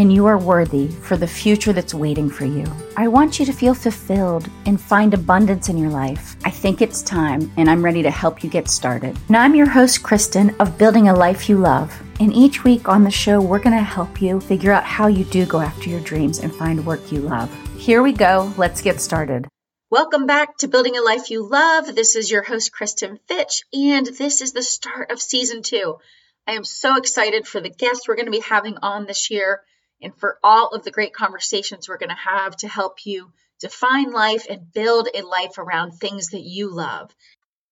and you are worthy for the future that's waiting for you. I want you to feel fulfilled and find abundance in your life. I think it's time, and I'm ready to help you get started. Now, I'm your host, Kristen, of Building a Life You Love. And each week on the show, we're going to help you figure out how you do go after your dreams and find work you love. Here we go. Let's get started. Welcome back to Building a Life You Love. This is your host, Kristen Fitch, and this is the start of season two. I am so excited for the guests we're going to be having on this year and for all of the great conversations we're going to have to help you define life and build a life around things that you love.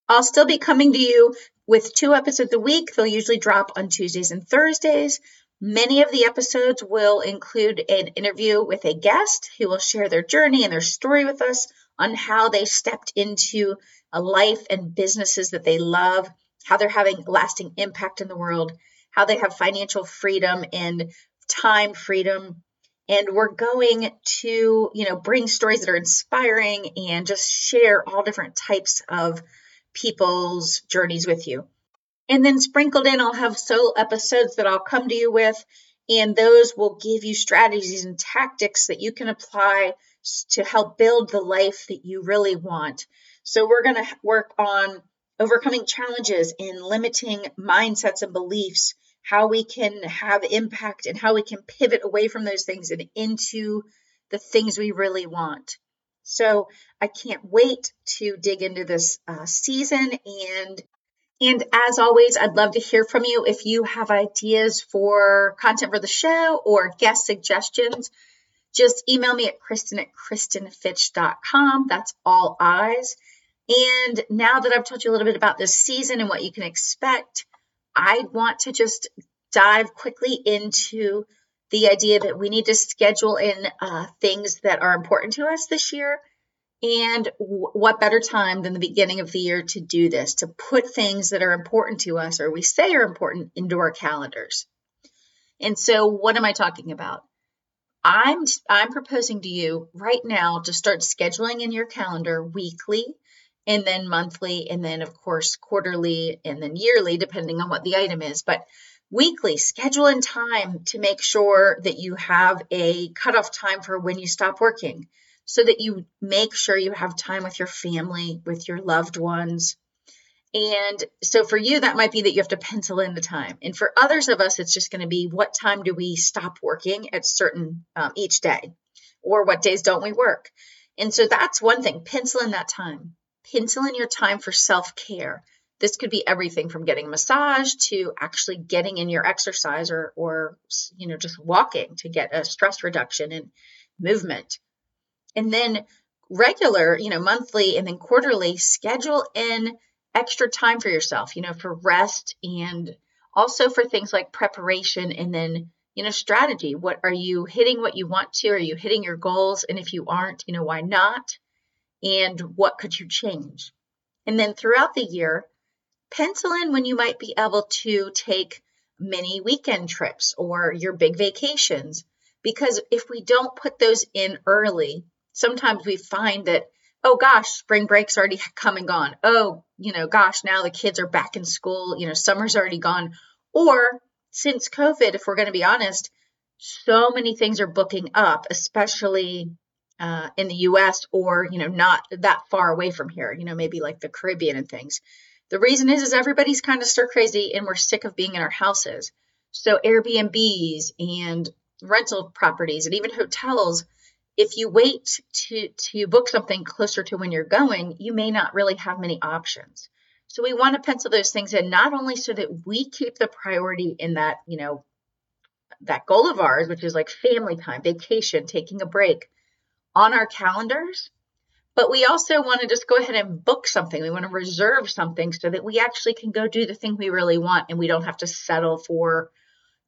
I'll still be coming to you with two episodes a week. They'll usually drop on Tuesdays and Thursdays. Many of the episodes will include an interview with a guest who will share their journey and their story with us on how they stepped into a life and businesses that they love, how they're having lasting impact in the world, how they have financial freedom and time freedom and we're going to you know bring stories that are inspiring and just share all different types of people's journeys with you. And then sprinkled in i'll have solo episodes that i'll come to you with and those will give you strategies and tactics that you can apply to help build the life that you really want. So we're going to work on overcoming challenges and limiting mindsets and beliefs how we can have impact and how we can pivot away from those things and into the things we really want. So I can't wait to dig into this uh, season and and as always, I'd love to hear from you if you have ideas for content for the show or guest suggestions. Just email me at kristen at kristenfitch.com. That's all eyes. And now that I've told you a little bit about this season and what you can expect, I want to just dive quickly into the idea that we need to schedule in uh, things that are important to us this year. And w- what better time than the beginning of the year to do this, to put things that are important to us or we say are important into our calendars. And so, what am I talking about? I'm I'm proposing to you right now to start scheduling in your calendar weekly and then monthly, and then, of course, quarterly, and then yearly, depending on what the item is. But weekly, schedule in time to make sure that you have a cutoff time for when you stop working so that you make sure you have time with your family, with your loved ones. And so for you, that might be that you have to pencil in the time. And for others of us, it's just going to be what time do we stop working at certain um, each day, or what days don't we work? And so that's one thing. Pencil in that time pencil in your time for self care. This could be everything from getting a massage to actually getting in your exercise or, or you know, just walking to get a stress reduction and movement. And then regular, you know, monthly and then quarterly, schedule in extra time for yourself, you know, for rest and also for things like preparation and then, you know, strategy. What are you hitting what you want to? Are you hitting your goals? And if you aren't, you know, why not? And what could you change? And then throughout the year, pencil in when you might be able to take many weekend trips or your big vacations. Because if we don't put those in early, sometimes we find that, oh gosh, spring break's already come and gone. Oh, you know, gosh, now the kids are back in school, you know, summer's already gone. Or since COVID, if we're going to be honest, so many things are booking up, especially uh, in the US or, you know, not that far away from here, you know, maybe like the Caribbean and things. The reason is, is everybody's kind of stir crazy and we're sick of being in our houses. So Airbnbs and rental properties and even hotels, if you wait to, to book something closer to when you're going, you may not really have many options. So we want to pencil those things in, not only so that we keep the priority in that, you know, that goal of ours, which is like family time, vacation, taking a break, on our calendars, but we also want to just go ahead and book something. We want to reserve something so that we actually can go do the thing we really want and we don't have to settle for,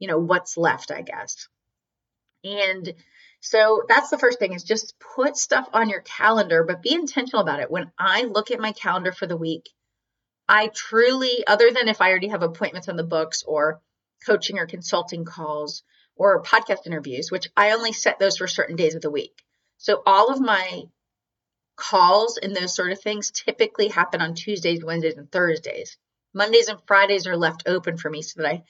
you know, what's left, I guess. And so that's the first thing is just put stuff on your calendar, but be intentional about it. When I look at my calendar for the week, I truly, other than if I already have appointments on the books or coaching or consulting calls or podcast interviews, which I only set those for certain days of the week. So all of my calls and those sort of things typically happen on Tuesdays, Wednesdays, and Thursdays. Mondays and Fridays are left open for me so that I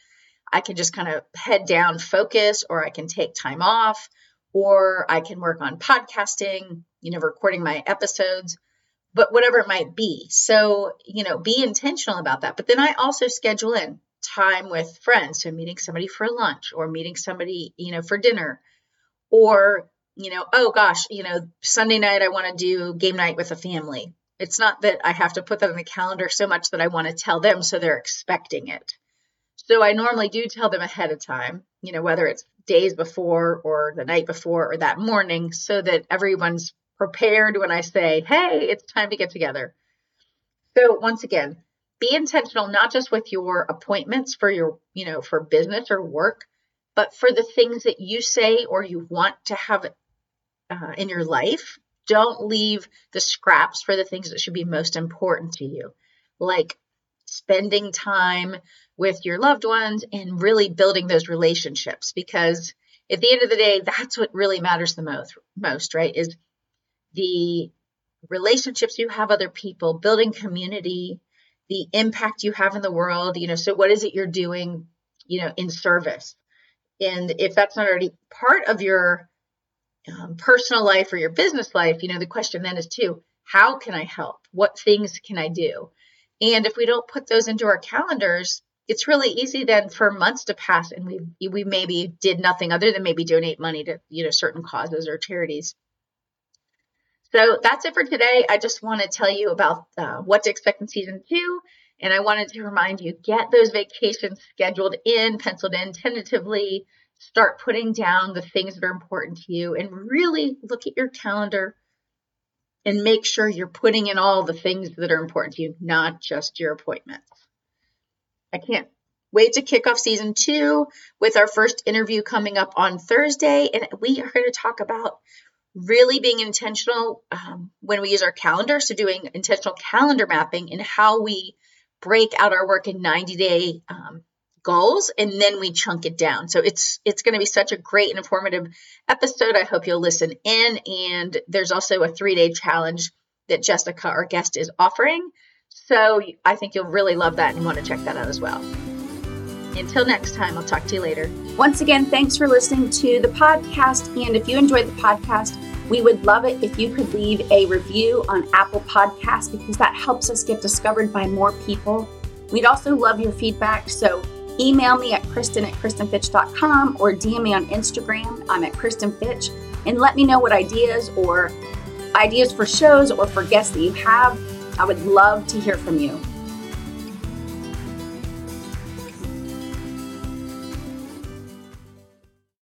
I can just kind of head down, focus, or I can take time off, or I can work on podcasting, you know, recording my episodes, but whatever it might be. So, you know, be intentional about that. But then I also schedule in time with friends. So meeting somebody for lunch or meeting somebody, you know, for dinner or, you know, oh gosh, you know, Sunday night I want to do game night with a family. It's not that I have to put that on the calendar so much that I want to tell them so they're expecting it. So I normally do tell them ahead of time, you know, whether it's days before or the night before or that morning so that everyone's prepared when I say, hey, it's time to get together. So once again, be intentional not just with your appointments for your, you know, for business or work, but for the things that you say or you want to have uh, in your life. Don't leave the scraps for the things that should be most important to you, like spending time with your loved ones and really building those relationships because at the end of the day that's what really matters the most most right is the relationships you have other people building community the impact you have in the world you know so what is it you're doing you know in service and if that's not already part of your um, personal life or your business life you know the question then is too how can i help what things can i do and if we don't put those into our calendars it's really easy then for months to pass and we we maybe did nothing other than maybe donate money to you know certain causes or charities so that's it for today. I just want to tell you about uh, what to expect in season two. And I wanted to remind you get those vacations scheduled in, penciled in tentatively. Start putting down the things that are important to you and really look at your calendar and make sure you're putting in all the things that are important to you, not just your appointments. I can't wait to kick off season two with our first interview coming up on Thursday. And we are going to talk about really being intentional um, when we use our calendar. So, doing intentional calendar mapping and how we break out our work in 90 day um, goals and then we chunk it down. So it's it's going to be such a great and informative episode. I hope you'll listen in and there's also a 3-day challenge that Jessica our guest is offering. So I think you'll really love that and want to check that out as well. Until next time, I'll talk to you later. Once again, thanks for listening to the podcast. And if you enjoyed the podcast, we would love it if you could leave a review on Apple Podcasts because that helps us get discovered by more people. We'd also love your feedback. So email me at kristen at kristenfitch.com or DM me on Instagram. I'm at kristenfitch. And let me know what ideas or ideas for shows or for guests that you have. I would love to hear from you.